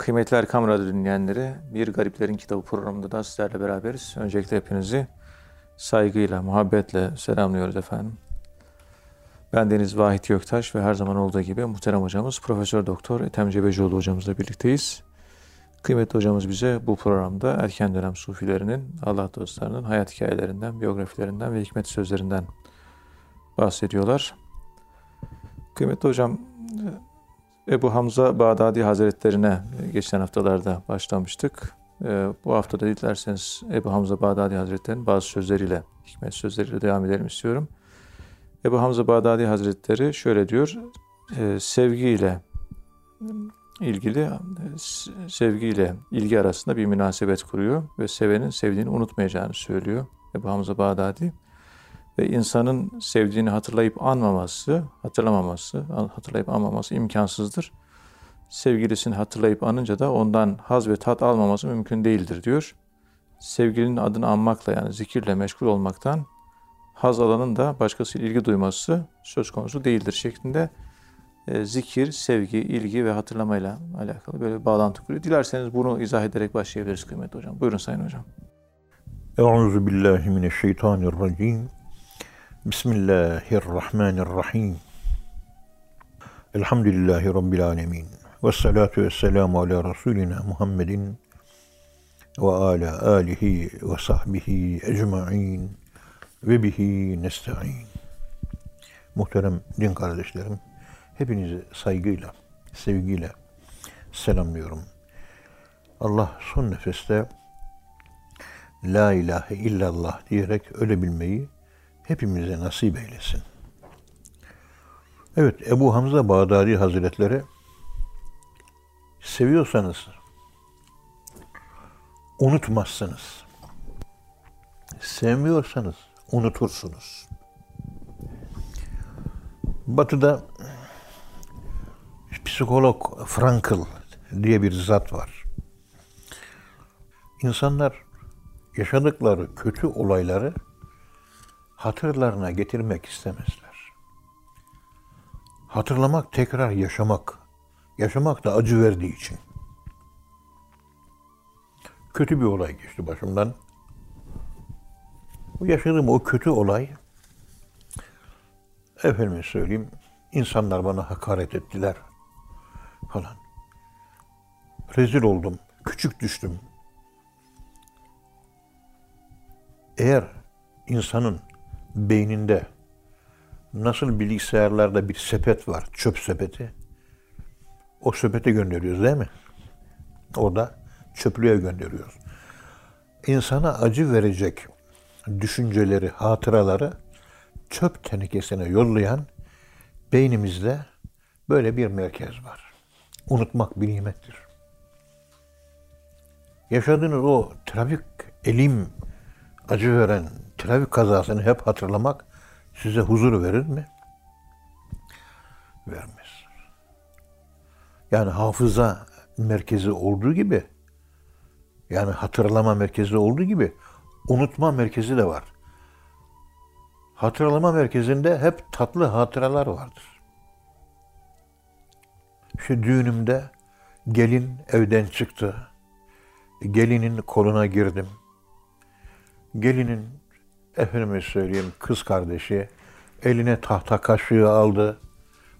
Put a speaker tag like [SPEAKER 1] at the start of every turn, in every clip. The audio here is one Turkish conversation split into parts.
[SPEAKER 1] Kıymetli Erkam Radyo dinleyenleri, Bir Gariplerin Kitabı programında da sizlerle beraberiz. Öncelikle hepinizi saygıyla, muhabbetle selamlıyoruz efendim. Ben Deniz Vahit Göktaş ve her zaman olduğu gibi muhterem hocamız Profesör Doktor Ethem Cebecioğlu hocamızla birlikteyiz. Kıymetli hocamız bize bu programda erken dönem sufilerinin, Allah dostlarının hayat hikayelerinden, biyografilerinden ve hikmet sözlerinden bahsediyorlar. Kıymetli hocam, Ebu Hamza Bağdadi Hazretlerine geçen haftalarda başlamıştık. Bu hafta da dilerseniz Ebu Hamza Bağdadi Hazretleri'nin bazı sözleriyle, hikmet sözleriyle devam edelim istiyorum. Ebu Hamza Bağdadi Hazretleri şöyle diyor, sevgiyle ilgili sevgiyle ilgi arasında bir münasebet kuruyor ve sevenin sevdiğini unutmayacağını söylüyor Ebu Hamza Bağdadi. Ve insanın sevdiğini hatırlayıp anmaması, hatırlamaması, hatırlayıp anmaması imkansızdır. Sevgilisini hatırlayıp anınca da ondan haz ve tat almaması mümkün değildir diyor. Sevgilinin adını anmakla yani zikirle meşgul olmaktan haz alanın da başkasıyla ilgi duyması söz konusu değildir şeklinde e, zikir, sevgi, ilgi ve hatırlamayla alakalı böyle bir bağlantı kuruyor. Dilerseniz bunu izah ederek başlayabiliriz kıymetli hocam. Buyurun Sayın Hocam.
[SPEAKER 2] Euzu billahi mineşşeytanirracim. Bismillahirrahmanirrahim. Elhamdülillahi Rabbil alemin. Ve salatu ve selamu ala Resulina Muhammedin ve ala alihi ve sahbihi ecma'in ve bihi nesta'in. Muhterem din kardeşlerim, hepinizi saygıyla, sevgiyle selamlıyorum. Allah son nefeste La ilahe illallah diyerek ölebilmeyi hepimize nasip eylesin. Evet, Ebu Hamza Bağdadi Hazretleri seviyorsanız unutmazsınız. Sevmiyorsanız unutursunuz. Batı'da psikolog Frankl diye bir zat var. İnsanlar yaşadıkları kötü olayları hatırlarına getirmek istemezler. Hatırlamak tekrar yaşamak. Yaşamak da acı verdiği için. Kötü bir olay geçti başımdan. Bu yaşadığım o kötü olay efendime söyleyeyim insanlar bana hakaret ettiler falan. Rezil oldum, küçük düştüm. Eğer insanın beyninde nasıl bilgisayarlarda bir sepet var, çöp sepeti. O sepete gönderiyoruz değil mi? Orada çöplüğe gönderiyoruz. İnsana acı verecek düşünceleri, hatıraları çöp tenekesine yollayan beynimizde böyle bir merkez var. Unutmak bir nimettir. Yaşadığınız o trafik elim, acı veren trafik kazasını hep hatırlamak size huzur verir mi? Vermez. Yani hafıza merkezi olduğu gibi, yani hatırlama merkezi olduğu gibi unutma merkezi de var. Hatırlama merkezinde hep tatlı hatıralar vardır. Şu düğünümde gelin evden çıktı. Gelinin koluna girdim. Gelinin efendime söyleyeyim kız kardeşi eline tahta kaşığı aldı.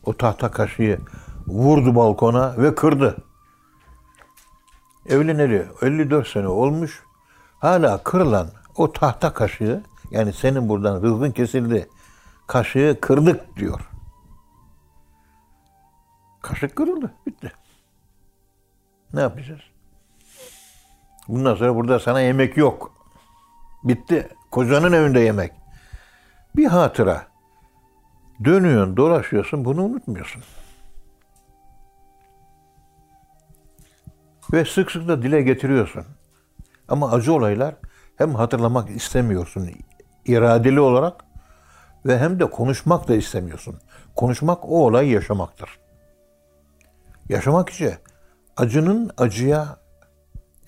[SPEAKER 2] O tahta kaşığı vurdu balkona ve kırdı. Evleneli 54 sene olmuş. Hala kırılan o tahta kaşığı yani senin buradan rızkın kesildi. Kaşığı kırdık diyor. Kaşık kırıldı. Bitti. Ne yapacağız? Bundan sonra burada sana yemek yok. Bitti. Kocanın evinde yemek. Bir hatıra. Dönüyorsun, dolaşıyorsun, bunu unutmuyorsun. Ve sık sık da dile getiriyorsun. Ama acı olaylar hem hatırlamak istemiyorsun iradeli olarak ve hem de konuşmak da istemiyorsun. Konuşmak o olayı yaşamaktır. Yaşamak için acının acıya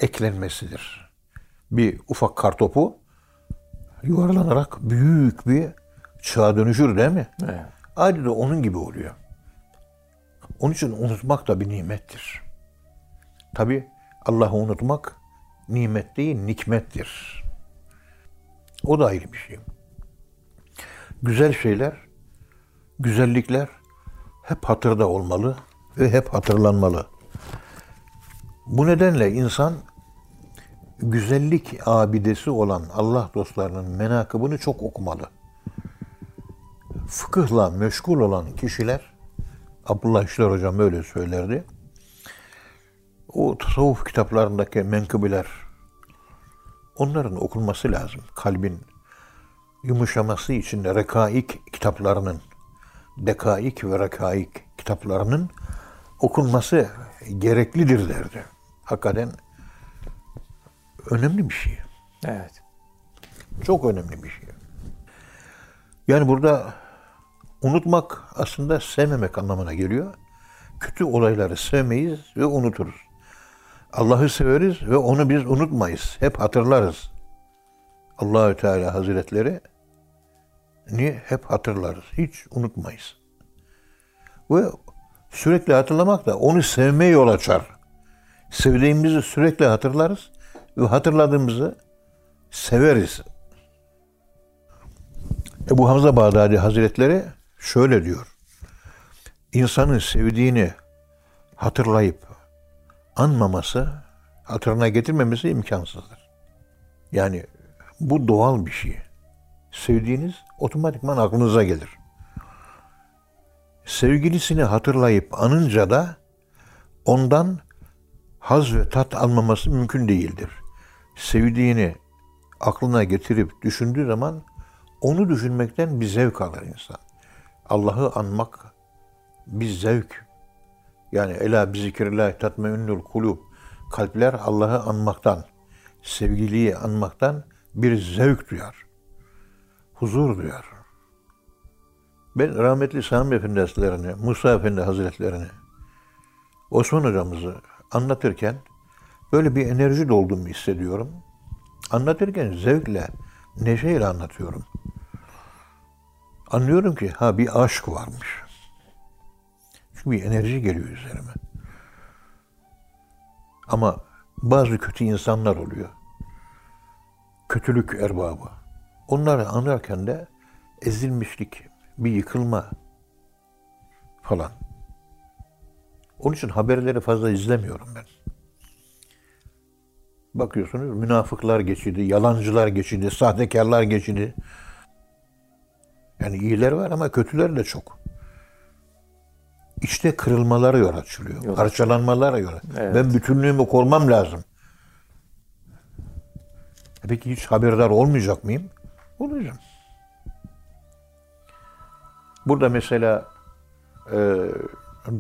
[SPEAKER 2] eklenmesidir. Bir ufak kartopu yuvarlanarak büyük bir çığa dönüşür değil mi? Evet. Da onun gibi oluyor. Onun için unutmak da bir nimettir. Tabi Allah'ı unutmak nimet değil, nikmettir. O da ayrı bir şey. Güzel şeyler, güzellikler hep hatırda olmalı ve hep hatırlanmalı. Bu nedenle insan güzellik abidesi olan Allah dostlarının menakıbını çok okumalı. Fıkıhla meşgul olan kişiler, Abdullah İşler Hocam öyle söylerdi. O tasavvuf kitaplarındaki menkıbeler, onların okunması lazım. Kalbin yumuşaması için de rekaik kitaplarının, dekaik ve rekaik kitaplarının okunması gereklidir derdi. Hakikaten önemli bir şey.
[SPEAKER 1] Evet.
[SPEAKER 2] Çok önemli bir şey. Yani burada unutmak aslında sevmemek anlamına geliyor. Kötü olayları sevmeyiz ve unuturuz. Allah'ı severiz ve onu biz unutmayız. Hep hatırlarız. Allahü Teala Hazretleri ni hep hatırlarız. Hiç unutmayız. Ve sürekli hatırlamak da onu sevmeye yol açar. Sevdiğimizi sürekli hatırlarız hatırladığımızı severiz. Ebu Hamza Bağdadi Hazretleri şöyle diyor. İnsanın sevdiğini hatırlayıp anmaması, hatırına getirmemesi imkansızdır. Yani bu doğal bir şey. Sevdiğiniz otomatikman aklınıza gelir. Sevgilisini hatırlayıp anınca da ondan haz ve tat almaması mümkün değildir. Sevdiğini aklına getirip düşündüğü zaman onu düşünmekten bir zevk alır insan. Allah'ı anmak bir zevk. Yani ela bi zikrillah tatmeinnul kulub. Kalpler Allah'ı anmaktan, sevgiliyi anmaktan bir zevk duyar. Huzur duyar. Ben rahmetli Sami Efendi Musa Efendi Hazretlerini, Osman hocamızı anlatırken böyle bir enerji dolduğumu hissediyorum. Anlatırken zevkle, neşeyle anlatıyorum. Anlıyorum ki ha bir aşk varmış. Çünkü bir enerji geliyor üzerime. Ama bazı kötü insanlar oluyor. Kötülük erbabı. Onları anlarken de ezilmişlik, bir yıkılma falan. Onun için haberleri fazla izlemiyorum ben. Bakıyorsunuz münafıklar geçidi, yalancılar geçidi, sahtekarlar geçidi. Yani iyiler var ama kötüler de çok. İşte kırılmalara yol açılıyor.
[SPEAKER 1] Yol
[SPEAKER 2] Parçalanmalara yol.
[SPEAKER 1] Evet.
[SPEAKER 2] Ben bütünlüğümü korumam lazım. E Peki hiç haberdar olmayacak mıyım? Olacağım. Burada mesela e,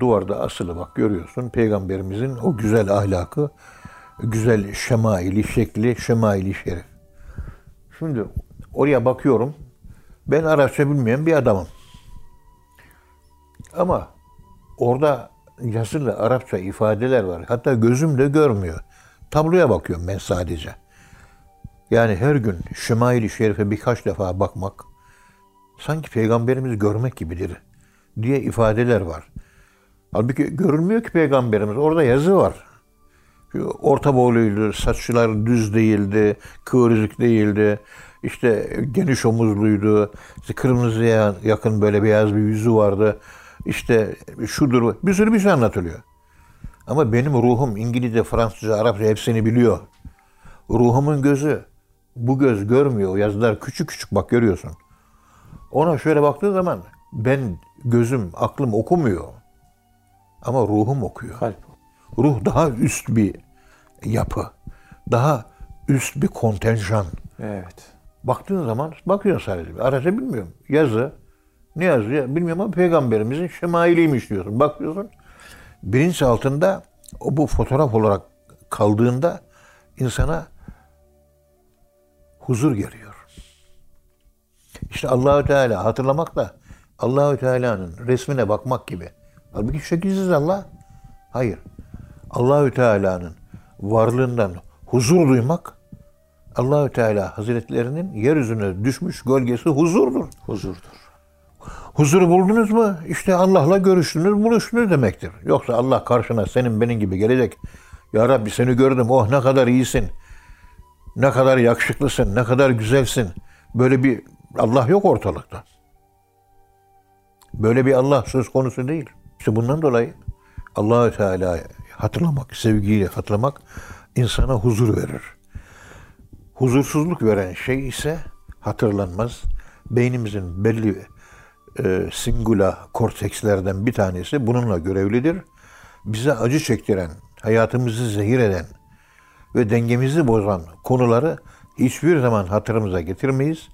[SPEAKER 2] duvarda asılı bak görüyorsun peygamberimizin o güzel ahlakı, güzel şemaili şekli, şemaili şerif. Şimdi oraya bakıyorum. Ben Arapça bilmeyen bir adamım. Ama orada yazılı Arapça ifadeler var. Hatta gözüm de görmüyor. Tabloya bakıyorum ben sadece. Yani her gün Şemail-i Şerif'e birkaç defa bakmak sanki peygamberimizi görmek gibidir diye ifadeler var. Halbuki görülmüyor ki peygamberimiz. Orada yazı var. Orta boyluydu, saçları düz değildi, kıvırcık değildi. İşte geniş omuzluydu. İşte kırmızıya yakın böyle beyaz bir yüzü vardı. İşte şudur, bir sürü bir şey anlatılıyor. Ama benim ruhum İngilizce, Fransızca, Arapça hepsini biliyor. Ruhumun gözü bu göz görmüyor. O yazılar küçük küçük bak görüyorsun. Ona şöyle baktığı zaman ben gözüm, aklım okumuyor. Ama ruhum okuyor.
[SPEAKER 1] Kalp.
[SPEAKER 2] Ruh daha üst bir yapı. Daha üst bir kontenjan.
[SPEAKER 1] Evet.
[SPEAKER 2] Baktığın zaman bakıyorsun sadece. Arapça bilmiyorum. Yazı. Ne yazıyor bilmiyorum ama peygamberimizin şemailiymiş diyorsun. Bakıyorsun. Bilinç altında o bu fotoğraf olarak kaldığında insana huzur geliyor. İşte Allahü Teala hatırlamak da Allahü Teala'nın resmine bakmak gibi. Halbuki şekilsiz Allah. Hayır. Allahü Teala'nın varlığından huzur duymak Allahü Teala Hazretlerinin yeryüzüne düşmüş gölgesi huzurdur.
[SPEAKER 1] Huzurdur.
[SPEAKER 2] Huzuru buldunuz mu? İşte Allah'la görüştünüz, buluştunuz demektir. Yoksa Allah karşına senin benim gibi gelecek Ya Rabbi seni gördüm. Oh ne kadar iyisin. Ne kadar yakışıklısın. Ne kadar güzelsin. Böyle bir Allah yok ortalıkta. Böyle bir Allah söz konusu değil. İşte bundan dolayı Allahü Teala hatırlamak, sevgiyle hatırlamak insana huzur verir. Huzursuzluk veren şey ise hatırlanmaz. Beynimizin belli e, singula kortekslerden bir tanesi bununla görevlidir. Bize acı çektiren, hayatımızı zehir eden ve dengemizi bozan konuları hiçbir zaman hatırımıza getirmeyiz.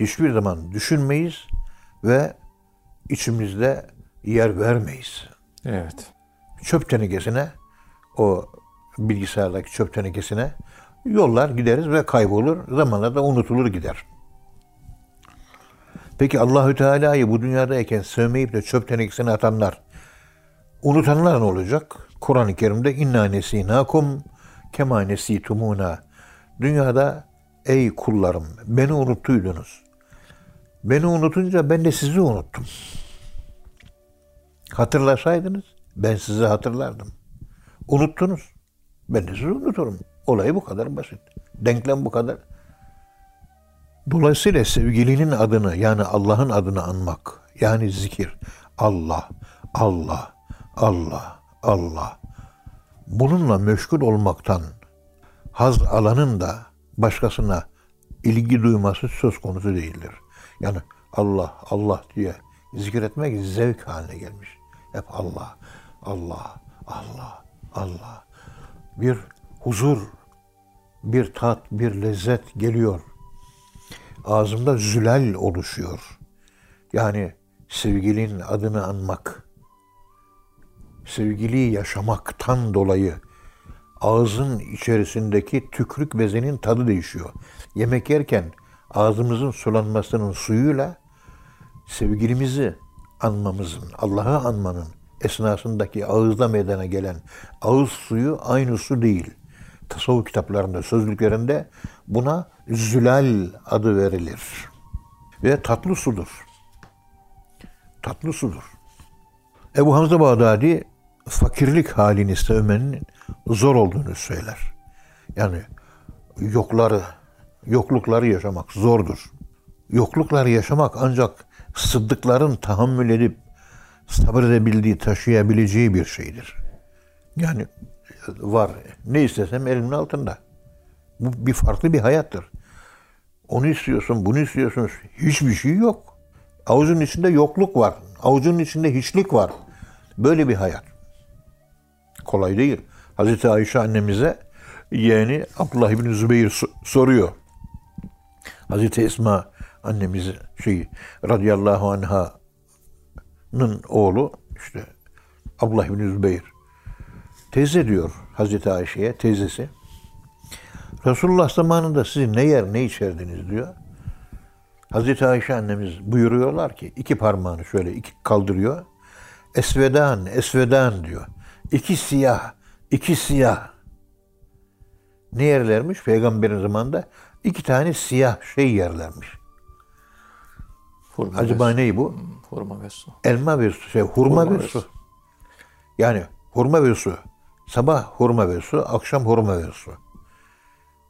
[SPEAKER 2] Hiçbir zaman düşünmeyiz ve içimizde yer vermeyiz.
[SPEAKER 1] Evet.
[SPEAKER 2] Çöp tenekesine, o bilgisayardaki çöp tenekesine yollar gideriz ve kaybolur. Zamanla da unutulur gider. Peki Allahü Teala'yı bu dünyadayken sevmeyip de çöp tenekesine atanlar, unutanlar ne olacak? Kur'an-ı Kerim'de inna nesinakum kema nesitumuna. Dünyada ey kullarım beni unuttuydunuz. Beni unutunca ben de sizi unuttum. Hatırlasaydınız ben sizi hatırlardım. Unuttunuz. Ben de sizi unuturum. Olay bu kadar basit. Denklem bu kadar. Dolayısıyla sevgilinin adını yani Allah'ın adını anmak yani zikir Allah, Allah, Allah, Allah bununla meşgul olmaktan haz alanın da başkasına ilgi duyması söz konusu değildir. Yani Allah, Allah diye zikir etmek zevk haline gelmiş. Hep Allah, Allah, Allah, Allah. Bir huzur, bir tat, bir lezzet geliyor. Ağzımda zülal oluşuyor. Yani sevgilinin adını anmak, sevgiliyi yaşamaktan dolayı ağzın içerisindeki tükrük bezinin tadı değişiyor. Yemek yerken ağzımızın sulanmasının suyuyla sevgilimizi anmamızın, Allah'ı anmanın esnasındaki ağızda meydana gelen ağız suyu aynı su değil. Tasavvuf kitaplarında, sözlüklerinde buna zülal adı verilir. Ve tatlı sudur. Tatlı sudur. Ebu Hamza Bağdadi fakirlik halini sevmenin zor olduğunu söyler. Yani yokları, yoklukları yaşamak zordur. Yoklukları yaşamak ancak sıddıkların tahammül edip sabredebildiği, taşıyabileceği bir şeydir. Yani var. Ne istesem elimin altında. Bu bir farklı bir hayattır. Onu istiyorsun, bunu istiyorsun. Hiçbir şey yok. Avucun içinde yokluk var. Avucunun içinde hiçlik var. Böyle bir hayat. Kolay değil. Hazreti Ayşe annemize yeğeni Abdullah İbni Zübeyir soruyor. Hazreti Esma annemiz şey radıyallahu anha'nın oğlu işte Abdullah İbni Zübeyir teyze diyor Hazreti Ayşe'ye teyzesi. Resulullah zamanında siz ne yer ne içerdiniz diyor. Hazreti Ayşe annemiz buyuruyorlar ki iki parmağını şöyle iki kaldırıyor. Esvedan, esvedan diyor. İki siyah, iki siyah. Ne yerlermiş? Peygamberin zamanında iki tane siyah şey yerlermiş.
[SPEAKER 1] Hurma
[SPEAKER 2] Acaba
[SPEAKER 1] ve,
[SPEAKER 2] ne bu?
[SPEAKER 1] hurma ve su.
[SPEAKER 2] Elma ve su, şey, hurma,
[SPEAKER 1] Hurma
[SPEAKER 2] ve
[SPEAKER 1] ve
[SPEAKER 2] su.
[SPEAKER 1] su.
[SPEAKER 2] Yani hurma ve su. Sabah hurma ve su, akşam hurma ve su.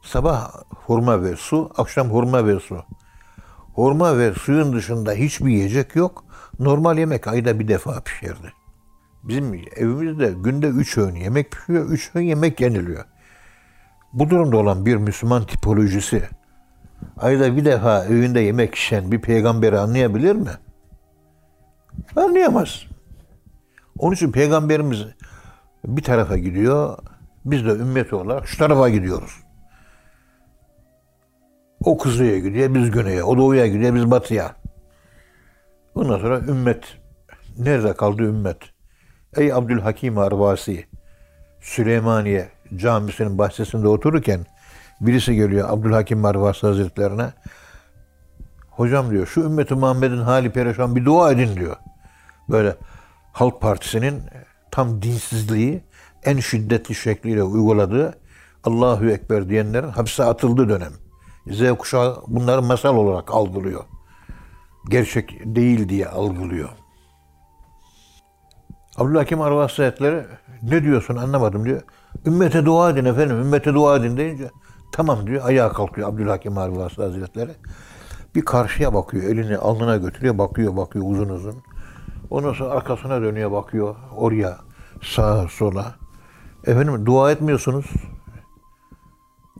[SPEAKER 2] Sabah hurma ve su, akşam hurma ve su. Hurma ve suyun dışında hiçbir yiyecek yok. Normal yemek ayda bir defa pişerdi. Bizim evimizde günde üç öğün yemek pişiyor, üç öğün yemek yeniliyor. Bu durumda olan bir Müslüman tipolojisi ayda bir defa evinde yemek pişen bir peygamberi anlayabilir mi? Anlayamaz. Onun için peygamberimiz bir tarafa gidiyor, biz de ümmet olarak şu tarafa gidiyoruz. O kuzeye gidiyor, biz güneye. O doğuya gidiyor, biz batıya. Ondan sonra ümmet. Nerede kaldı ümmet? Ey Abdülhakim Arvasi, Süleymaniye camisinin bahçesinde otururken birisi geliyor Abdülhakim Arvasi Hazretlerine. Hocam diyor şu ümmeti Muhammed'in hali perişan bir dua edin diyor. Böyle Halk Partisi'nin tam dinsizliği en şiddetli şekliyle uyguladığı Allahu Ekber diyenlerin hapse atıldığı dönem. Z kuşağı bunları masal olarak algılıyor. Gerçek değil diye algılıyor. Abdülhakim Arvas Hazretleri ne diyorsun anlamadım diyor. Ümmete dua edin efendim, ümmete dua edin deyince tamam diyor. Ayağa kalkıyor Abdülhakim Arvas Hazretleri. Bir karşıya bakıyor, elini alnına götürüyor, bakıyor, bakıyor uzun uzun. Ondan sonra arkasına dönüyor, bakıyor oraya, sağa, sola. Efendim dua etmiyorsunuz.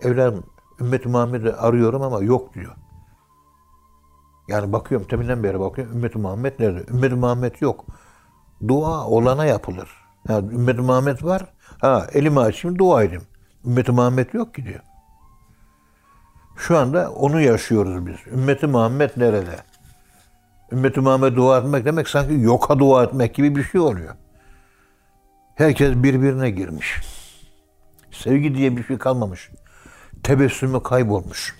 [SPEAKER 2] Evladım, ümmet-i Muhammed'i arıyorum ama yok diyor. Yani bakıyorum, teminden beri bakıyorum, ümmet-i Muhammed nerede? Ümmet-i Muhammed yok. Dua olana yapılır. Ha, ümmet-i Muhammed var, ha elimi açayım, dua edeyim. Ümmet-i Muhammed yok ki diyor. Şu anda onu yaşıyoruz biz. Ümmeti Muhammed nerede? Ümmeti Muhammed dua etmek demek sanki yoka dua etmek gibi bir şey oluyor. Herkes birbirine girmiş. Sevgi diye bir şey kalmamış. Tebessümü kaybolmuş.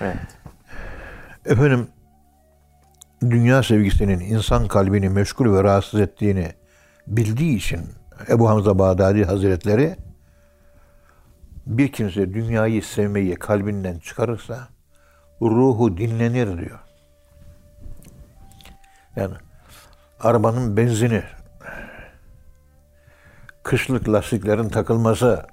[SPEAKER 1] Evet.
[SPEAKER 2] Efendim, dünya sevgisinin insan kalbini meşgul ve rahatsız ettiğini bildiği için Ebu Hamza Bağdadi Hazretleri bir kimse dünyayı sevmeyi kalbinden çıkarırsa ruhu dinlenir diyor. Yani arabanın benzini, kışlık lastiklerin takılması,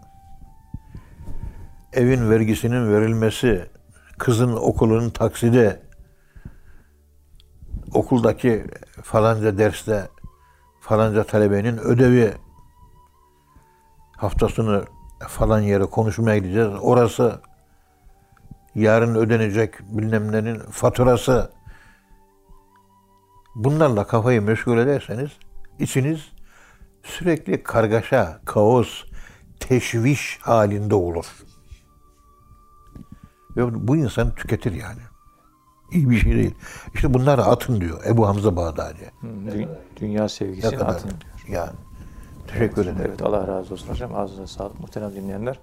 [SPEAKER 2] evin vergisinin verilmesi, kızın okulunun taksidi, okuldaki falanca derste falanca talebenin ödevi haftasını falan yere konuşmaya gideceğiz. Orası yarın ödenecek bilmem nenin faturası. Bunlarla kafayı meşgul ederseniz içiniz sürekli kargaşa, kaos, teşviş halinde olur. Ve bu insanı tüketir yani. İyi bir şey değil. İşte bunları atın diyor Ebu Hamza Bağdadi.
[SPEAKER 1] Dü- dünya sevgisini atın diyor.
[SPEAKER 2] yani. Teşekkür ederim.
[SPEAKER 1] Evet Allah razı olsun hocam. Ağzınıza sağlık muhterem dinleyenler.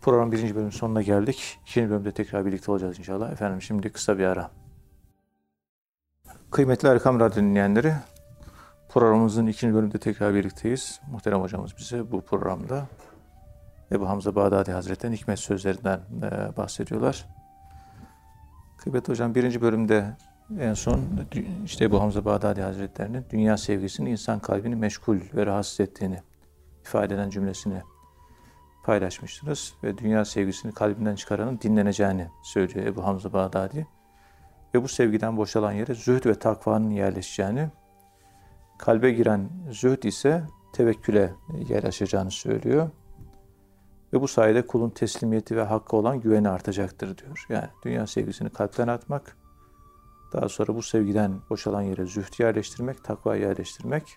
[SPEAKER 1] Program birinci bölümün sonuna geldik. İkinci bölümde tekrar birlikte olacağız inşallah. Efendim şimdi kısa bir ara. Kıymetli Erkam Radyo dinleyenleri, programımızın ikinci bölümünde tekrar birlikteyiz. Muhterem hocamız bize bu programda Ebu Hamza Bağdadi Hazretleri'nin hikmet sözlerinden e, bahsediyorlar. Kıymetli hocam birinci bölümde en son işte Ebu Hamza Bağdadi Hazretleri'nin dünya sevgisinin insan kalbini meşgul ve rahatsız ettiğini ifade eden cümlesini paylaşmıştınız. Ve dünya sevgisini kalbinden çıkaranın dinleneceğini söylüyor Ebu Hamza Bağdadi. Ve bu sevgiden boşalan yere zühd ve takvanın yerleşeceğini, kalbe giren zühd ise tevekküle yerleşeceğini söylüyor. Ve bu sayede kulun teslimiyeti ve hakkı olan güveni artacaktır diyor. Yani dünya sevgisini kalpten atmak, daha sonra bu sevgiden boşalan yere zühd yerleştirmek, takva yerleştirmek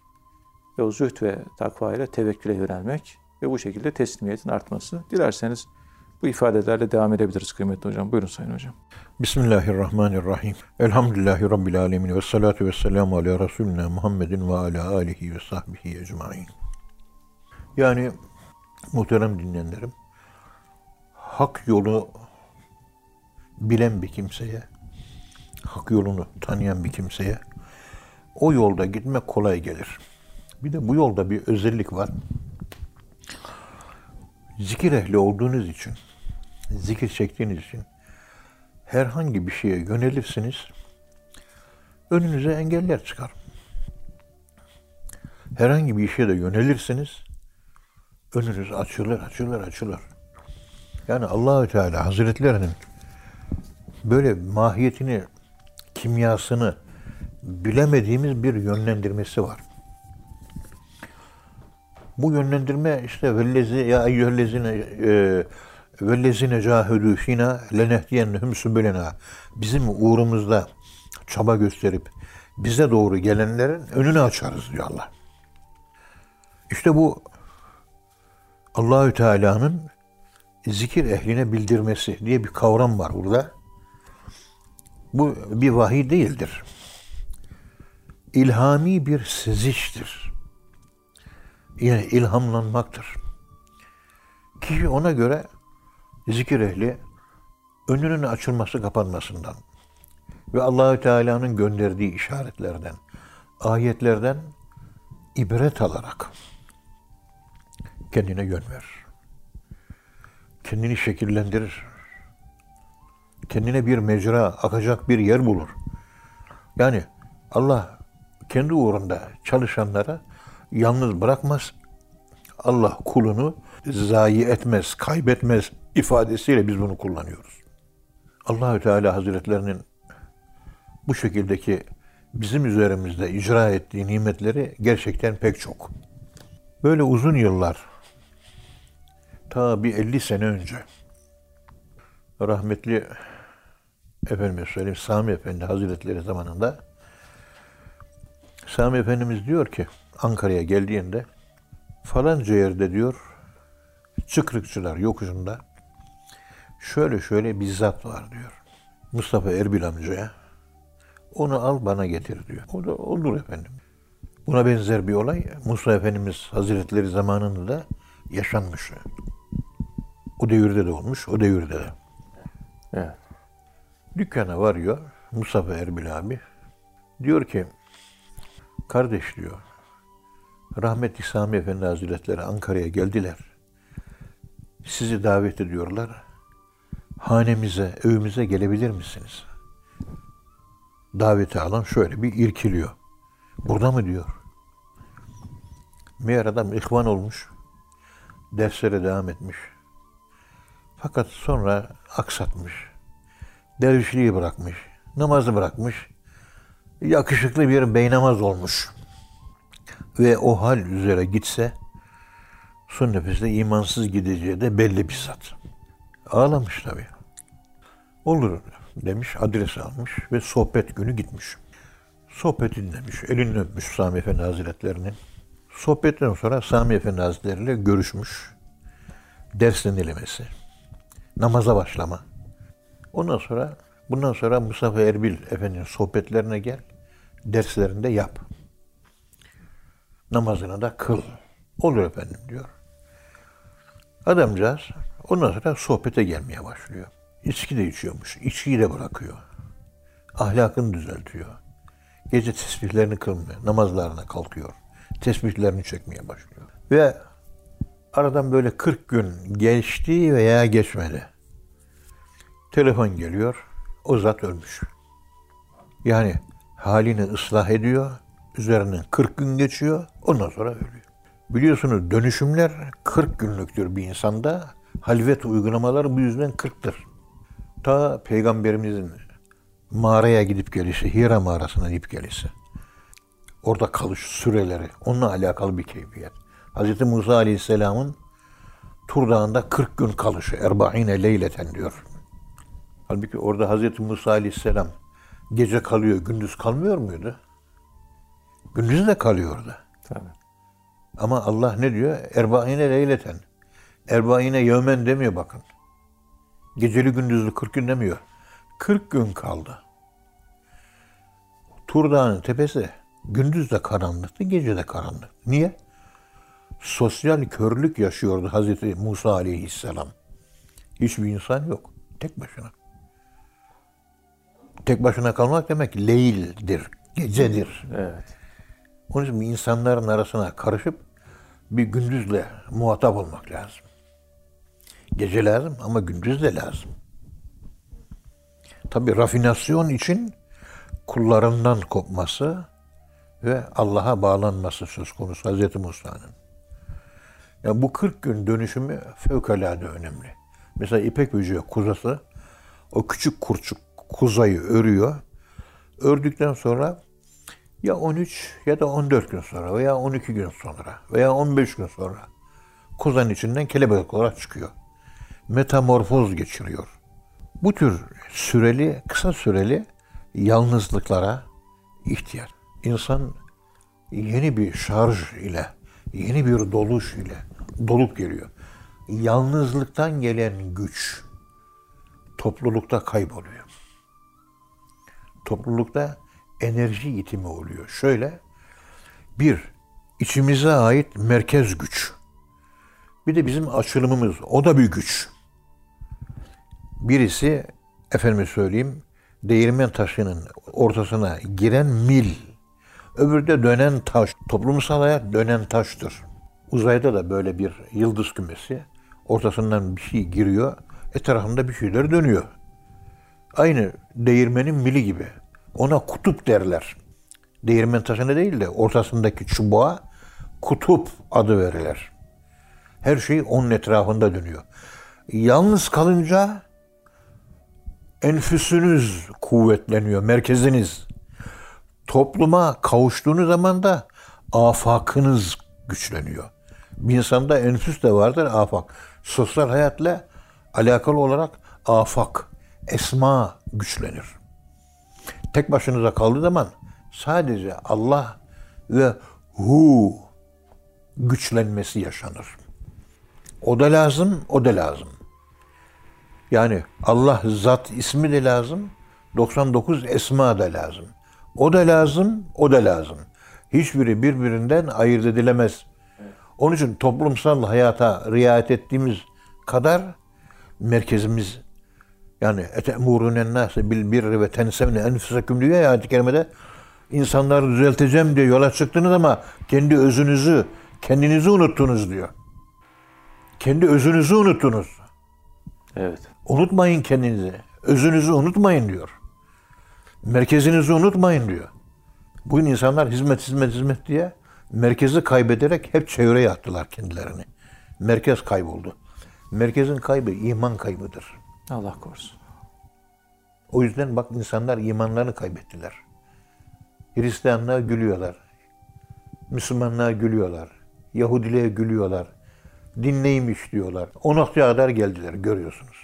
[SPEAKER 1] ve o zühd ve takva ile tevekküle yönelmek ve bu şekilde teslimiyetin artması. Dilerseniz bu ifadelerle devam edebiliriz kıymetli hocam. Buyurun Sayın Hocam.
[SPEAKER 2] Bismillahirrahmanirrahim. Elhamdülillahi Rabbil alemin ve salatu ve selamu ala Resulina Muhammedin ve ala alihi ve sahbihi ecmain. Yani muhterem dinleyenlerim, hak yolu bilen bir kimseye, hak yolunu tanıyan bir kimseye o yolda gitmek kolay gelir. Bir de bu yolda bir özellik var. Zikir ehli olduğunuz için, zikir çektiğiniz için herhangi bir şeye yönelirsiniz, önünüze engeller çıkar. Herhangi bir işe de yönelirsiniz, önünüz açılır, açılır, açılır. Yani Allahü Teala Hazretlerinin böyle mahiyetini, kimyasını bilemediğimiz bir yönlendirmesi var. Bu yönlendirme işte vellezi ya eyyühellezine vellezine cahedü fina lenehdiyennehum sübülena bizim uğrumuzda çaba gösterip bize doğru gelenlerin önünü açarız diyor Allah. İşte bu Allahü Teala'nın zikir ehline bildirmesi diye bir kavram var burada. Bu bir vahiy değildir. İlhami bir seziştir. Yani ilhamlanmaktır. Kişi ona göre zikir ehli önünün açılması kapanmasından ve Allahü Teala'nın gönderdiği işaretlerden, ayetlerden ibret alarak kendine yön verir. Kendini şekillendirir. Kendine bir mecra, akacak bir yer bulur. Yani Allah kendi uğrunda çalışanlara yalnız bırakmaz. Allah kulunu zayi etmez, kaybetmez ifadesiyle biz bunu kullanıyoruz. Allahü Teala Hazretlerinin bu şekildeki bizim üzerimizde icra ettiği nimetleri gerçekten pek çok. Böyle uzun yıllar, ta bir 50 sene önce rahmetli efendime söyleyeyim Sami Efendi Hazretleri zamanında Sami Efendimiz diyor ki Ankara'ya geldiğinde falanca yerde diyor çıkrıkçılar yokuşunda şöyle şöyle bir zat var diyor. Mustafa Erbil amcaya onu al bana getir diyor. O da olur efendim. Buna benzer bir olay Musa Efendimiz Hazretleri zamanında da yaşanmış. O devirde de olmuş, o devirde de.
[SPEAKER 1] Evet.
[SPEAKER 2] Dükkana varıyor Mustafa Erbil abi. Diyor ki, kardeş diyor, rahmetli Sami Efendi Hazretleri Ankara'ya geldiler. Sizi davet ediyorlar. Hanemize, evimize gelebilir misiniz? Daveti alan şöyle bir irkiliyor. Burada mı diyor. Meğer adam ihvan olmuş. Derslere devam etmiş. Fakat sonra aksatmış. Dervişliği bırakmış. Namazı bırakmış. Yakışıklı bir beynamaz olmuş. Ve o hal üzere gitse son nefeste imansız gideceği de belli bir zat. Ağlamış tabii. Olur demiş, adres almış ve sohbet günü gitmiş. Sohbet dinlemiş, elini öpmüş Sami Efendi Hazretlerinin. Sohbetten sonra Sami Efendi Hazretleri görüşmüş. Ders dinlemesi, namaza başlama. Ondan sonra, bundan sonra Mustafa Erbil Efendi'nin sohbetlerine gel, derslerinde yap. Namazını da kıl. Olur efendim diyor. Adamcağız ondan sonra sohbete gelmeye başlıyor. İçki de içiyormuş. İçkiyi de bırakıyor. Ahlakını düzeltiyor. Gece tesbihlerini kılmıyor. Namazlarına kalkıyor. Tesbihlerini çekmeye başlıyor. Ve aradan böyle 40 gün geçti veya geçmedi. Telefon geliyor. O zat ölmüş. Yani halini ıslah ediyor. Üzerinden 40 gün geçiyor. Ondan sonra ölüyor. Biliyorsunuz dönüşümler 40 günlüktür bir insanda. Halvet uygulamaları bu yüzden 40'tır. Ta Peygamberimizin mağaraya gidip gelişi, Hira mağarasına gidip gelişi. Orada kalış süreleri, onunla alakalı bir keyfiyet. Hz. Musa Aleyhisselam'ın Tur Dağı'nda 40 gün kalışı, erba'ine leyleten diyor. Halbuki orada Hz. Musa Aleyhisselam gece kalıyor, gündüz kalmıyor muydu? Gündüz de kalıyordu.
[SPEAKER 1] Tabii.
[SPEAKER 2] Ama Allah ne diyor? Erbaine leyleten. Erbaine yevmen demiyor bakın. Geceli gündüzlü 40 gün demiyor. 40 gün kaldı. Tur Dağı'nın tepesi gündüz de karanlıktı, gece de karanlık. Niye? Sosyal körlük yaşıyordu Hazreti Musa aleyhisselam. Hiçbir insan yok. Tek başına. Tek başına kalmak demek leyldir, gecedir.
[SPEAKER 1] Evet.
[SPEAKER 2] Onun için insanların arasına karışıp bir gündüzle muhatap olmak lazım. Gece lazım ama gündüz de lazım. Tabi rafinasyon için kullarından kopması ve Allah'a bağlanması söz konusu Hz. Musa'nın. Yani bu 40 gün dönüşümü fevkalade önemli. Mesela ipek böceği kuzası o küçük kurçuk kuzayı örüyor. Ördükten sonra ya 13 ya da 14 gün sonra veya 12 gün sonra veya 15 gün sonra kuzanın içinden kelebek olarak çıkıyor. Metamorfoz geçiriyor. Bu tür süreli, kısa süreli yalnızlıklara ihtiyaç. İnsan yeni bir şarj ile, yeni bir doluş ile dolup geliyor. Yalnızlıktan gelen güç toplulukta kayboluyor. Toplulukta enerji itimi oluyor. Şöyle, bir, içimize ait merkez güç. Bir de bizim açılımımız, o da bir güç. Birisi, efendime söyleyeyim, değirmen taşının ortasına giren mil. Öbürü de dönen taş. Toplumsal hayat dönen taştır. Uzayda da böyle bir yıldız kümesi. Ortasından bir şey giriyor. Etrafında bir şeyler dönüyor. Aynı değirmenin mili gibi. Ona kutup derler. Değirmen taşına değil de ortasındaki çubuğa kutup adı verilir. Her şey onun etrafında dönüyor. Yalnız kalınca enfüsünüz kuvvetleniyor, merkeziniz. Topluma kavuştuğunuz zaman da afakınız güçleniyor. Bir insanda enfüs de vardır, afak. Sosyal hayatla alakalı olarak afak, esma güçlenir. Tek başınıza kaldığı zaman sadece Allah ve hu güçlenmesi yaşanır. O da lazım, o da lazım. Yani Allah zat ismi de lazım, 99 esma da lazım. O da lazım, o da lazım. Hiçbiri birbirinden ayırt edilemez. Onun için toplumsal hayata riayet ettiğimiz kadar merkezimiz yani etemurun nase bil birri ve tensevne enfusakum diyor ya ayet-i kerimede insanları düzelteceğim diye yola çıktınız ama kendi özünüzü, kendinizi unuttunuz diyor. Kendi özünüzü unuttunuz.
[SPEAKER 1] Evet.
[SPEAKER 2] Unutmayın kendinizi. Özünüzü unutmayın diyor. Merkezinizi unutmayın diyor. Bugün insanlar hizmet hizmet hizmet diye merkezi kaybederek hep çevreye attılar kendilerini. Merkez kayboldu. Merkezin kaybı iman kaybıdır.
[SPEAKER 1] Allah korusun.
[SPEAKER 2] O yüzden bak insanlar imanlarını kaybettiler. Hristiyanlığa gülüyorlar. Müslümanlığa gülüyorlar. Yahudiliğe gülüyorlar. Din neymiş diyorlar. O noktaya kadar geldiler görüyorsunuz.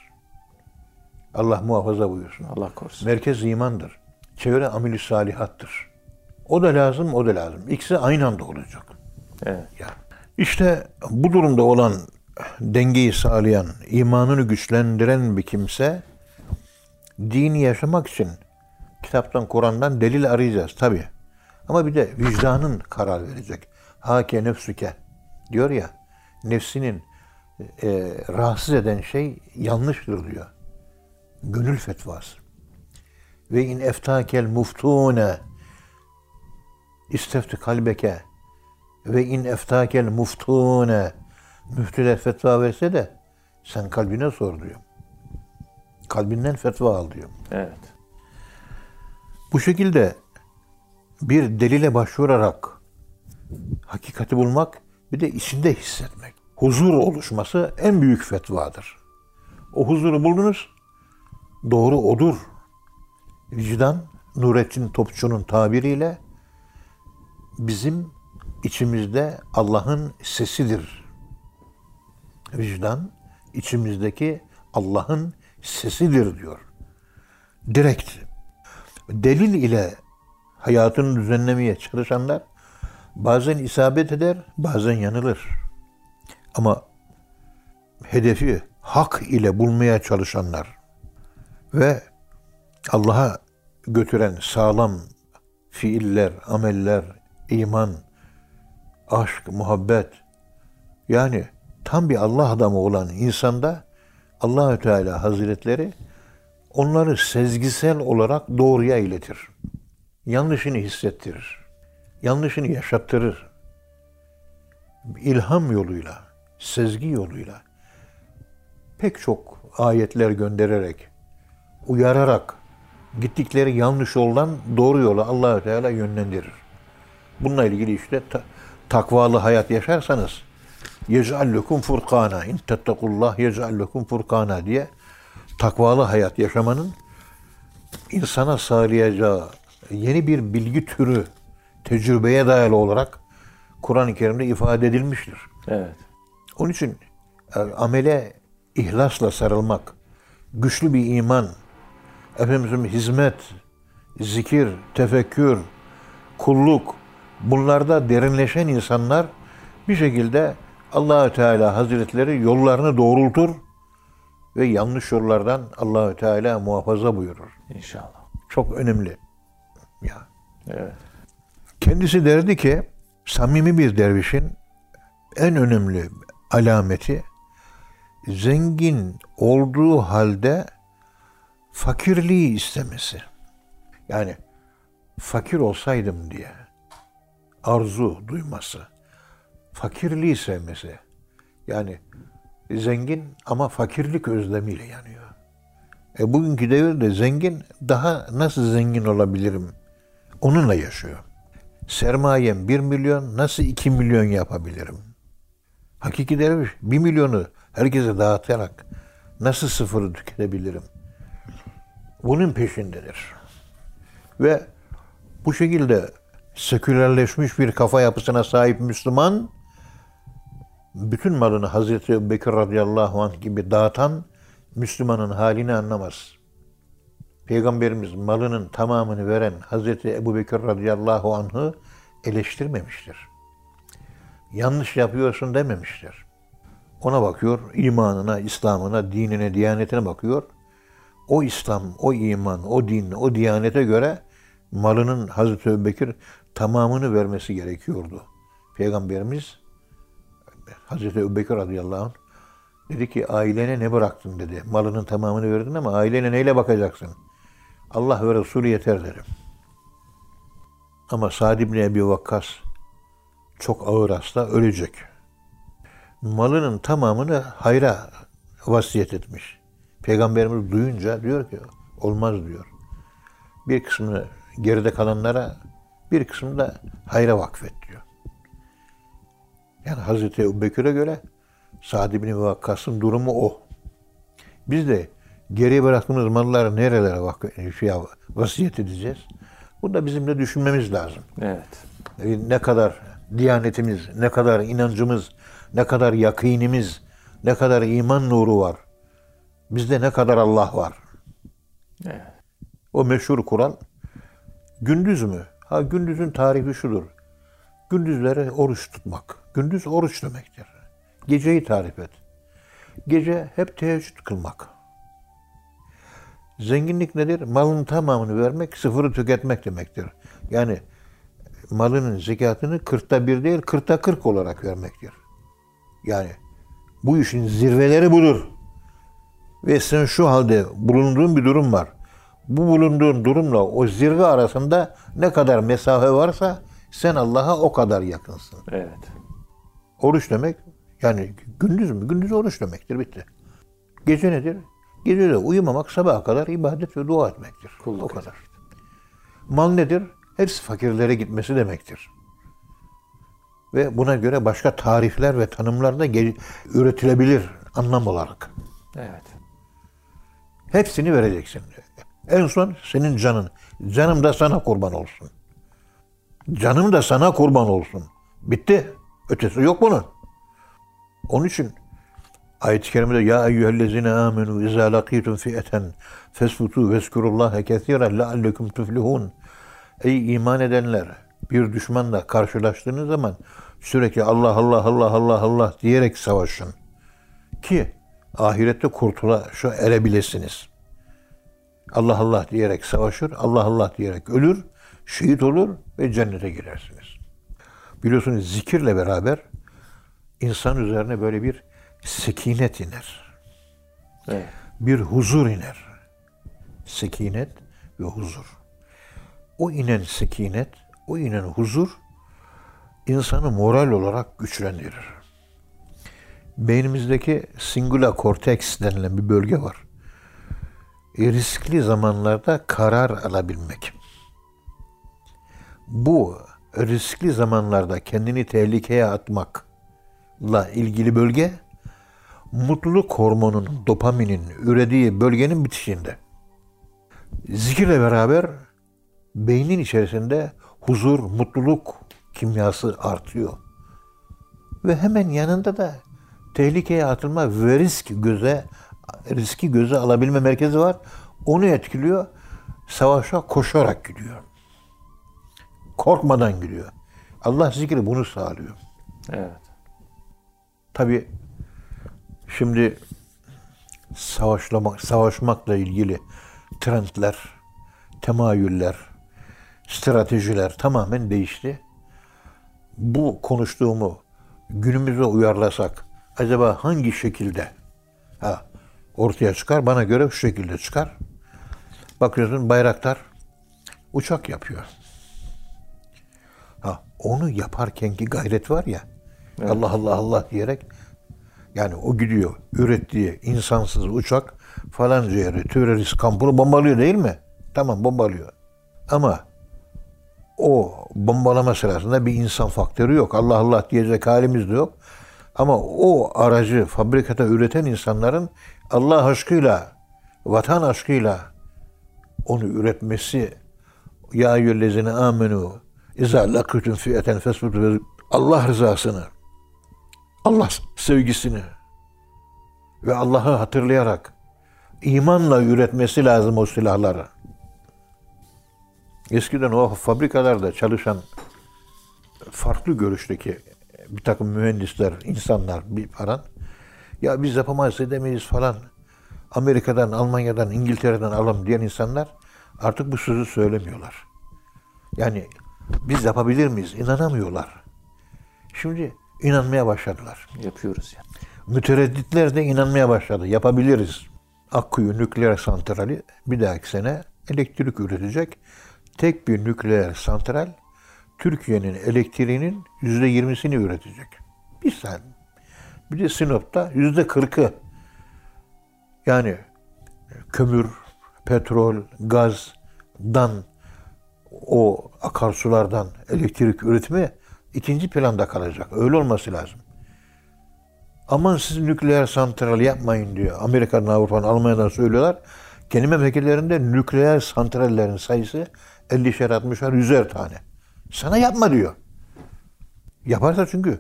[SPEAKER 2] Allah muhafaza buyursun.
[SPEAKER 1] Allah korusun.
[SPEAKER 2] Merkez imandır. Çevre ameli salihattır. O da lazım, o da lazım. İkisi aynı anda olacak.
[SPEAKER 1] Evet.
[SPEAKER 2] Ya. İşte bu durumda olan dengeyi sağlayan, imanını güçlendiren bir kimse dini yaşamak için kitaptan, Kur'an'dan delil arayacağız tabi. Ama bir de vicdanın karar verecek. Hake nefsüke diyor ya, nefsinin e, rahatsız eden şey yanlıştır diyor. Gönül fetvası. Ve in eftakel muftune istefti kalbeke ve in eftakel muftune müftüler fetva verse de sen kalbine sor diyor. Kalbinden fetva al diyor.
[SPEAKER 1] Evet.
[SPEAKER 2] Bu şekilde bir delile başvurarak hakikati bulmak bir de içinde hissetmek. Huzur oluşması en büyük fetvadır. O huzuru buldunuz, doğru odur. Vicdan, Nurettin Topçu'nun tabiriyle bizim içimizde Allah'ın sesidir. Vicdan içimizdeki Allah'ın sesidir diyor. Direkt. Delil ile hayatını düzenlemeye çalışanlar bazen isabet eder, bazen yanılır. Ama hedefi hak ile bulmaya çalışanlar ve Allah'a götüren sağlam fiiller, ameller, iman, aşk, muhabbet yani tam bir Allah adamı olan insanda Allahü Teala Hazretleri onları sezgisel olarak doğruya iletir. Yanlışını hissettirir. Yanlışını yaşattırır. İlham yoluyla, sezgi yoluyla pek çok ayetler göndererek, uyararak gittikleri yanlış yoldan doğru yola Allahü Teala yönlendirir. Bununla ilgili işte ta- takvalı hayat yaşarsanız yec'al lekum furkana in tettakullah yec'al lekum furkana diye takvalı hayat yaşamanın insana sağlayacağı yeni bir bilgi türü tecrübeye dayalı olarak Kur'an-ı Kerim'de ifade edilmiştir.
[SPEAKER 1] Evet.
[SPEAKER 2] Onun için e, amele ihlasla sarılmak, güçlü bir iman, efendim hizmet, zikir, tefekkür, kulluk bunlarda derinleşen insanlar bir şekilde Allahü Teala Hazretleri yollarını doğrultur ve yanlış yollardan Allahü Teala muhafaza buyurur.
[SPEAKER 1] İnşallah.
[SPEAKER 2] Çok önemli. Ya.
[SPEAKER 1] Evet.
[SPEAKER 2] Kendisi derdi ki samimi bir dervişin en önemli alameti zengin olduğu halde fakirliği istemesi. Yani fakir olsaydım diye arzu duyması. Fakirliği sevmesi. Yani zengin ama fakirlik özlemiyle yanıyor. E bugünkü devirde zengin daha nasıl zengin olabilirim? Onunla yaşıyor. sermayem 1 milyon nasıl 2 milyon yapabilirim? Hakiki derviş 1 milyonu herkese dağıtarak nasıl sıfırı tüketebilirim? Bunun peşindedir. Ve bu şekilde sekülerleşmiş bir kafa yapısına sahip Müslüman bütün malını Hazreti Ebubekir radıyallahu anh gibi dağıtan Müslümanın halini anlamaz. Peygamberimiz malının tamamını veren Hazreti Ebubekir radıyallahu anh'ı eleştirmemiştir. Yanlış yapıyorsun dememiştir. Ona bakıyor, imanına, İslam'ına, dinine, diyanetine bakıyor. O İslam, o iman, o din, o diyanete göre malının Hazreti Ebubekir tamamını vermesi gerekiyordu. Peygamberimiz Hazreti Ebubekir radıyallahu anh dedi ki ailene ne bıraktın dedi. Malının tamamını verdin ama ailene neyle bakacaksın? Allah ve Resulü yeter dedim. Ama Sa'd ibn Ebi Vakkas çok ağır hasta ölecek. Malının tamamını hayra vasiyet etmiş. Peygamberimiz duyunca diyor ki olmaz diyor. Bir kısmını geride kalanlara bir kısmını da hayra vakfet diyor. Yani Hazreti Ebubekir'e göre Sa'd ibn Vakkas'ın durumu o. Biz de geriye bıraktığımız malları nerelere vak- şey, vasiyet edeceğiz? Bunu da bizim de düşünmemiz lazım.
[SPEAKER 1] Evet.
[SPEAKER 2] E, Ne kadar diyanetimiz, ne kadar inancımız, ne kadar yakinimiz, ne kadar iman nuru var. Bizde ne kadar Allah var.
[SPEAKER 1] Evet.
[SPEAKER 2] O meşhur kural gündüz mü? Ha gündüzün tarifi şudur. Gündüzleri oruç tutmak. Gündüz oruç demektir. Geceyi tarif et. Gece hep teheccüd kılmak. Zenginlik nedir? Malın tamamını vermek, sıfırı tüketmek demektir. Yani malının zekatını kırkta bir değil, kırkta kırk olarak vermektir. Yani bu işin zirveleri budur. Ve sen şu halde bulunduğun bir durum var. Bu bulunduğun durumla o zirve arasında ne kadar mesafe varsa sen Allah'a o kadar yakınsın.
[SPEAKER 1] Evet.
[SPEAKER 2] Oruç demek yani gündüz mü? Gündüz oruç demektir bitti. Gece nedir? Gece de uyumamak sabaha kadar ibadet ve dua etmektir.
[SPEAKER 1] Kulluk
[SPEAKER 2] o kadar. Mal nedir? Hepsi fakirlere gitmesi demektir. Ve buna göre başka tarifler ve tanımlar da üretilebilir anlam olarak.
[SPEAKER 1] Evet.
[SPEAKER 2] Hepsini vereceksin. En son senin canın. Canım da sana kurban olsun. Canım da sana kurban olsun. Bitti. Ötesi yok bunun. Onun için ayet-i kerimede ya eyyühellezine amenu izâ lakîtum fi'eten fesfutu vezkurullâhe kesiren leallekum tuflihun. Ey iman edenler bir düşmanla karşılaştığınız zaman sürekli Allah Allah Allah Allah Allah diyerek savaşın. Ki ahirette kurtula şu erebilesiniz. Allah Allah diyerek savaşır, Allah Allah diyerek ölür, şehit olur ve cennete girersiniz. Biliyorsunuz zikirle beraber insan üzerine böyle bir sekinet iner.
[SPEAKER 1] Evet.
[SPEAKER 2] Bir huzur iner. Sekinet ve huzur. O inen sekinet, o inen huzur insanı moral olarak güçlendirir. Beynimizdeki singula cortex denilen bir bölge var. E, riskli zamanlarda karar alabilmek. Bu riskli zamanlarda kendini tehlikeye atmakla ilgili bölge mutluluk hormonunun, dopaminin ürediği bölgenin bitişinde. Zikirle beraber beynin içerisinde huzur, mutluluk kimyası artıyor. Ve hemen yanında da tehlikeye atılma ve risk göze riski göze alabilme merkezi var. Onu etkiliyor. Savaşa koşarak gidiyor. Korkmadan gidiyor. Allah zikri bunu sağlıyor.
[SPEAKER 1] Evet.
[SPEAKER 2] Tabi şimdi savaşlamak, savaşmakla ilgili trendler, temayüller, stratejiler tamamen değişti. Bu konuştuğumu günümüze uyarlasak acaba hangi şekilde ha, ortaya çıkar? Bana göre şu şekilde çıkar. Bakıyorsun Bayraktar uçak yapıyor. Ha, onu yaparkenki gayret var ya Allah Allah Allah diyerek yani o gidiyor ürettiği insansız uçak falanca yeri terörist kampını bombalıyor değil mi? Tamam bombalıyor. Ama o bombalama sırasında bir insan faktörü yok. Allah Allah diyecek halimiz de yok. Ama o aracı fabrikata üreten insanların Allah aşkıyla, vatan aşkıyla onu üretmesi ya eyyühellezine amenu izâ lakütüm fiyeten fesbutu Allah rızasını, Allah sevgisini ve Allah'ı hatırlayarak imanla üretmesi lazım o silahları. Eskiden o fabrikalarda çalışan farklı görüşteki bir takım mühendisler, insanlar bir paran ya biz yapamayız edemeyiz falan Amerika'dan, Almanya'dan, İngiltere'den alalım diyen insanlar artık bu sözü söylemiyorlar. Yani biz yapabilir miyiz? İnanamıyorlar. Şimdi inanmaya başladılar.
[SPEAKER 1] Yapıyoruz yani.
[SPEAKER 2] Müteredditler de inanmaya başladı. Yapabiliriz. Akkuyu nükleer santrali bir dahaki sene elektrik üretecek. Tek bir nükleer santral Türkiye'nin elektriğinin yüzde yirmisini üretecek. Bir saniye. Bir de Sinop'ta yüzde kırkı. Yani kömür, petrol, gazdan o akarsulardan elektrik üretimi ikinci planda kalacak. Öyle olması lazım. Aman siz nükleer santral yapmayın diyor. Amerika'dan, Avrupa'dan, Almanya'dan söylüyorlar. Kendi memleketlerinde nükleer santrallerin sayısı 50'şer, 60'er, 100'er tane. Sana yapma diyor. Yaparsa çünkü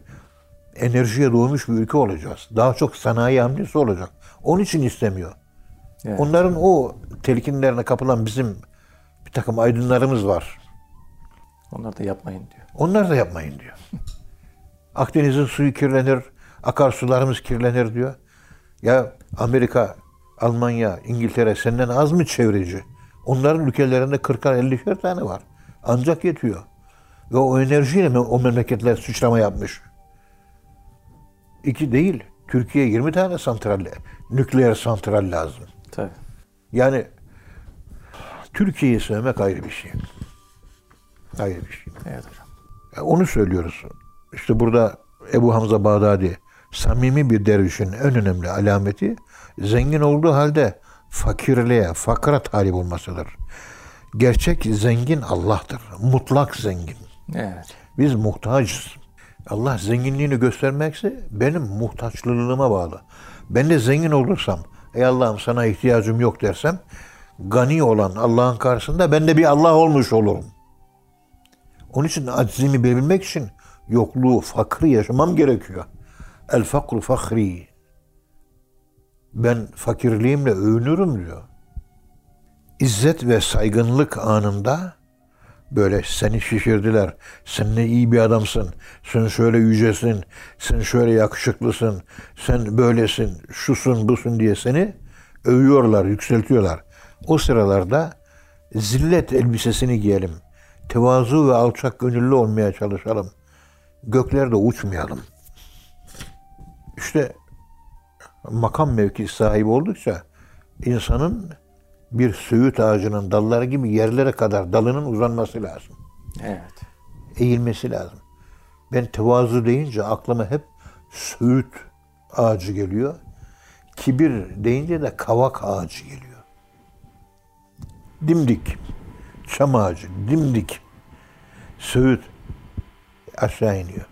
[SPEAKER 2] enerjiye doğmuş bir ülke olacağız. Daha çok sanayi hamlesi olacak. Onun için istemiyor.
[SPEAKER 1] Evet.
[SPEAKER 2] Onların o telkinlerine kapılan bizim takım aydınlarımız var.
[SPEAKER 1] Onlar da yapmayın diyor.
[SPEAKER 2] Onlar da yapmayın diyor. Akdeniz'in suyu kirlenir, akarsularımız kirlenir diyor. Ya Amerika, Almanya, İngiltere senden az mı çevreci? Onların ülkelerinde 40'ar 50'şer tane var. Ancak yetiyor. Ve o enerjiyle mi o memleketler sıçrama yapmış? İki değil. Türkiye 20 tane santral, nükleer santral lazım.
[SPEAKER 1] Tabii.
[SPEAKER 2] Yani Türkiye'yi sevmek ayrı bir şey. Ayrı bir şey.
[SPEAKER 1] Evet hocam.
[SPEAKER 2] Onu söylüyoruz. İşte burada Ebu Hamza Bağdadi samimi bir dervişin en önemli alameti zengin olduğu halde fakirliğe, fakra talip olmasıdır. Gerçek zengin Allah'tır. Mutlak zengin.
[SPEAKER 1] Evet.
[SPEAKER 2] Biz muhtacız. Allah zenginliğini göstermekse benim muhtaçlılığıma bağlı. Ben de zengin olursam, ey Allah'ım sana ihtiyacım yok dersem, gani olan Allah'ın karşısında ben de bir Allah olmuş olurum. Onun için aczimi bilebilmek için yokluğu, fakrı yaşamam gerekiyor. El fakru fakri. Ben fakirliğimle övünürüm diyor. İzzet ve saygınlık anında böyle seni şişirdiler. Sen ne iyi bir adamsın. Sen şöyle yücesin. Sen şöyle yakışıklısın. Sen böylesin. Şusun busun diye seni övüyorlar, yükseltiyorlar. O sıralarda zillet elbisesini giyelim. Tevazu ve alçak gönüllü olmaya çalışalım. Göklerde uçmayalım. İşte makam mevki sahibi oldukça insanın bir söğüt ağacının dalları gibi yerlere kadar dalının uzanması lazım.
[SPEAKER 1] Evet.
[SPEAKER 2] Eğilmesi lazım. Ben tevazu deyince aklıma hep söğüt ağacı geliyor. Kibir deyince de kavak ağacı geliyor. Dimdik. Çam ağacı, dimdik. Söğüt aşağı iniyor.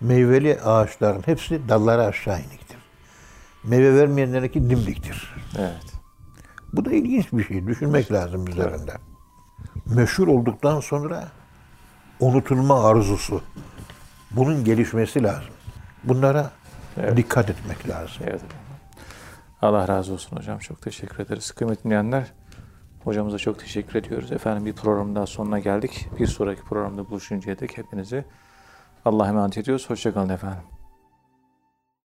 [SPEAKER 2] Meyveli ağaçların hepsi dalları aşağı iniktir. Meyve vermeyenlerinki dimdiktir.
[SPEAKER 1] Evet.
[SPEAKER 2] Bu da ilginç bir şey. Düşünmek lazım üzerinde. Meşhur olduktan sonra unutulma arzusu. Bunun gelişmesi lazım. Bunlara
[SPEAKER 1] Evet.
[SPEAKER 2] dikkat etmek lazım.
[SPEAKER 1] Evet. Allah razı olsun hocam. Çok teşekkür ederiz. Kıymetli dinleyenler, hocamıza çok teşekkür ediyoruz. Efendim bir program daha sonuna geldik. Bir sonraki programda buluşuncaya dek hepinizi Allah'a emanet ediyoruz. Hoşçakalın efendim.